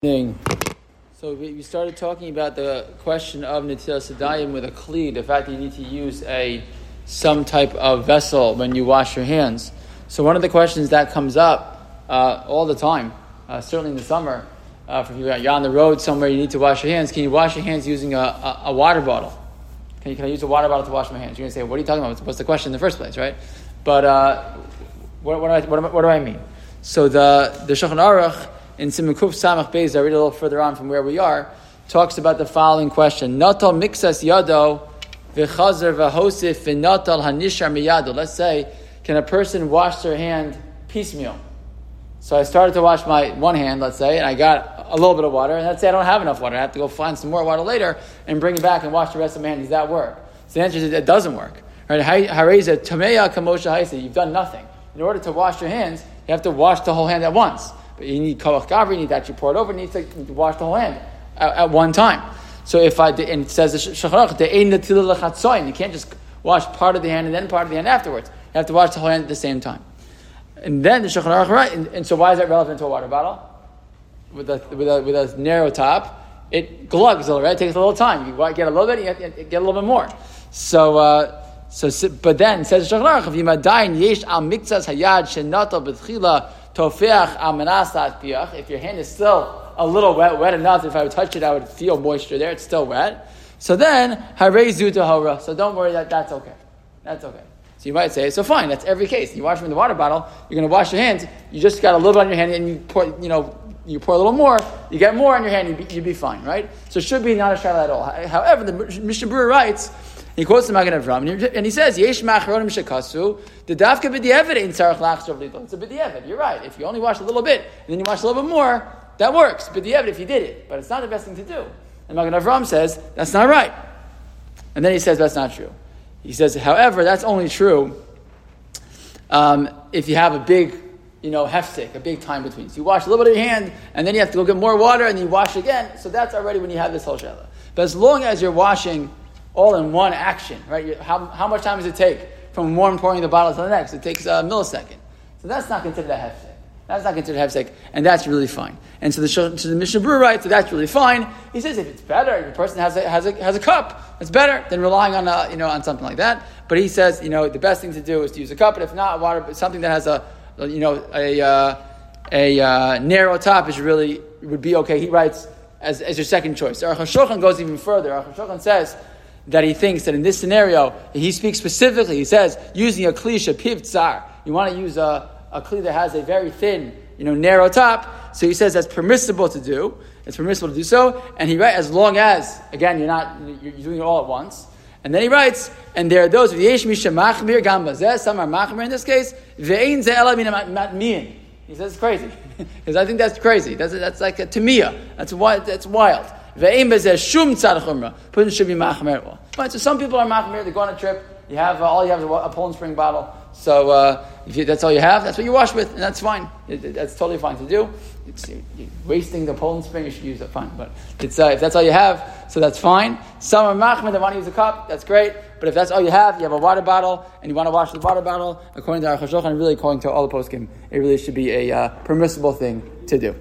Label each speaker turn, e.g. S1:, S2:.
S1: So we started talking about the question of netilas yadayim with a kli, the fact that you need to use a some type of vessel when you wash your hands. So one of the questions that comes up uh, all the time, uh, certainly in the summer, uh, if you're on the road somewhere, you need to wash your hands. Can you wash your hands using a, a, a water bottle? Can, you, can I use a water bottle to wash my hands? You're going to say, what are you talking about? What's the question in the first place, right? But uh, what, what, do I, what, what, do I mean? So the the Shulchan Aruch in Simukuf Samach Beis, I read a little further on from where we are, talks about the following question. Natal mixas yado v'chazer v'hosif v'natal hanishar miyado. Let's say, can a person wash their hand piecemeal? So I started to wash my one hand, let's say, and I got a little bit of water, and let's say I don't have enough water. I have to go find some more water later and bring it back and wash the rest of my hand. Does that work? So the answer is it doesn't work. Right? Hareza tameya kamosha You've done nothing. In order to wash your hands, you have to wash the whole hand at once. But you need kavach gavri, you need to actually pour it over, you need to wash the whole hand at, at one time. So if I, and it says the shacharach, you can't just wash part of the hand and then part of the hand afterwards. You have to wash the whole hand at the same time. And then the shacharach, right? And, and, so why is that relevant to a water bottle? With a, with a, with a narrow top, it glugs a little, right? It takes a little time. You get a little bit, you get, a little bit more. So, uh, so, but then says Shacharach, if you yesh al mikzas hayad shenato b'tchila Tofiach piach. If your hand is still a little wet, wet enough, if I would touch it, I would feel moisture there. It's still wet. So then, harezu tahora. So don't worry that that's okay. That's okay. So you might say, so fine, that's every case. You wash from the water bottle, you're going to wash your hands. You just got a little on your hand, and you pour, you know, you pour a little more, you get more on your hand, you'd be, you'd be fine, right? So it should be not a shadow at all. However, the Mishnah Berurah writes he quotes the Magen Avram, and he says, "Yesh machronim shekasu the dafka b'di'evid in tzarich lachzor v'lito." It's a b'di'evid. You're right. If you only wash a little bit and then you wash a little bit more, that works. B'di'evid if you did it, but it's not the best thing to do. And Magen Avram says that's not right. And then he says that's not true. He says, however, that's only true um, if you have a big, you know, hefsek, a big time between. So you wash a little bit of your hand, and then you have to go get more water, and then you wash again. So that's already when you have this whole shela. But as long as you're washing all in one action, right? How, how much time does it take from one pouring the bottle to the next? It takes a millisecond. So that's not considered a hefsek. That's not considered hefsek, and that's really fine. And so the, so the Mishnah Berurah writes, so that's really fine. He says if it's better, if a person has a, has a, has a cup, it's better than relying on, a, you know, on something like that. But he says, you know, the best thing to do is to use a cup, but if not, water, something that has a, you know, a, uh, a uh, narrow top is really, would be okay. He writes, as, as your second choice. Aruch HaShulchan goes even further. Aruch HaShulchan says that he thinks that in this scenario, he speaks specifically, he says, using a klisha piv tsar. You want to use a, a kli that has a very thin, you know, narrow top. So he says that's permissible to do. It's permissible to do so. And he writes, as long as, again, you're not, you're doing it all at once. And then he writes, and there are those some are machmir in this case, ve'ein ze matmiin. He says it's crazy. Because I think that's crazy. That's, that's like a tamiyah. That's, that's wild. Shum. Person should be machmer. Right, so some people are machmer. They go on a trip. You have uh, all you have is a Poland Spring bottle. So uh, if you, that's all you have, that's what you wash with, and that's fine. It, it, that's totally fine to do. It's wasting the Poland Spring. You should use it. Fine, but it's, uh, if that's all you have, so that's fine. Some are machmer. They want to use a cup. That's great. But if that's all you have, you have a water bottle, and you want to wash the water bottle, according to Aruch HaShulchan, really according to all the poskim, it really should be a uh, permissible thing to do.